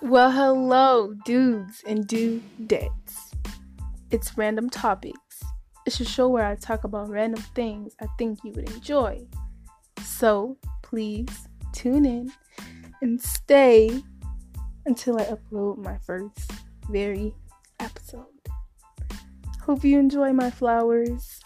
Well, hello, dudes and dudettes. It's Random Topics. It's a show where I talk about random things I think you would enjoy. So, please tune in and stay until I upload my first very episode. Hope you enjoy my flowers.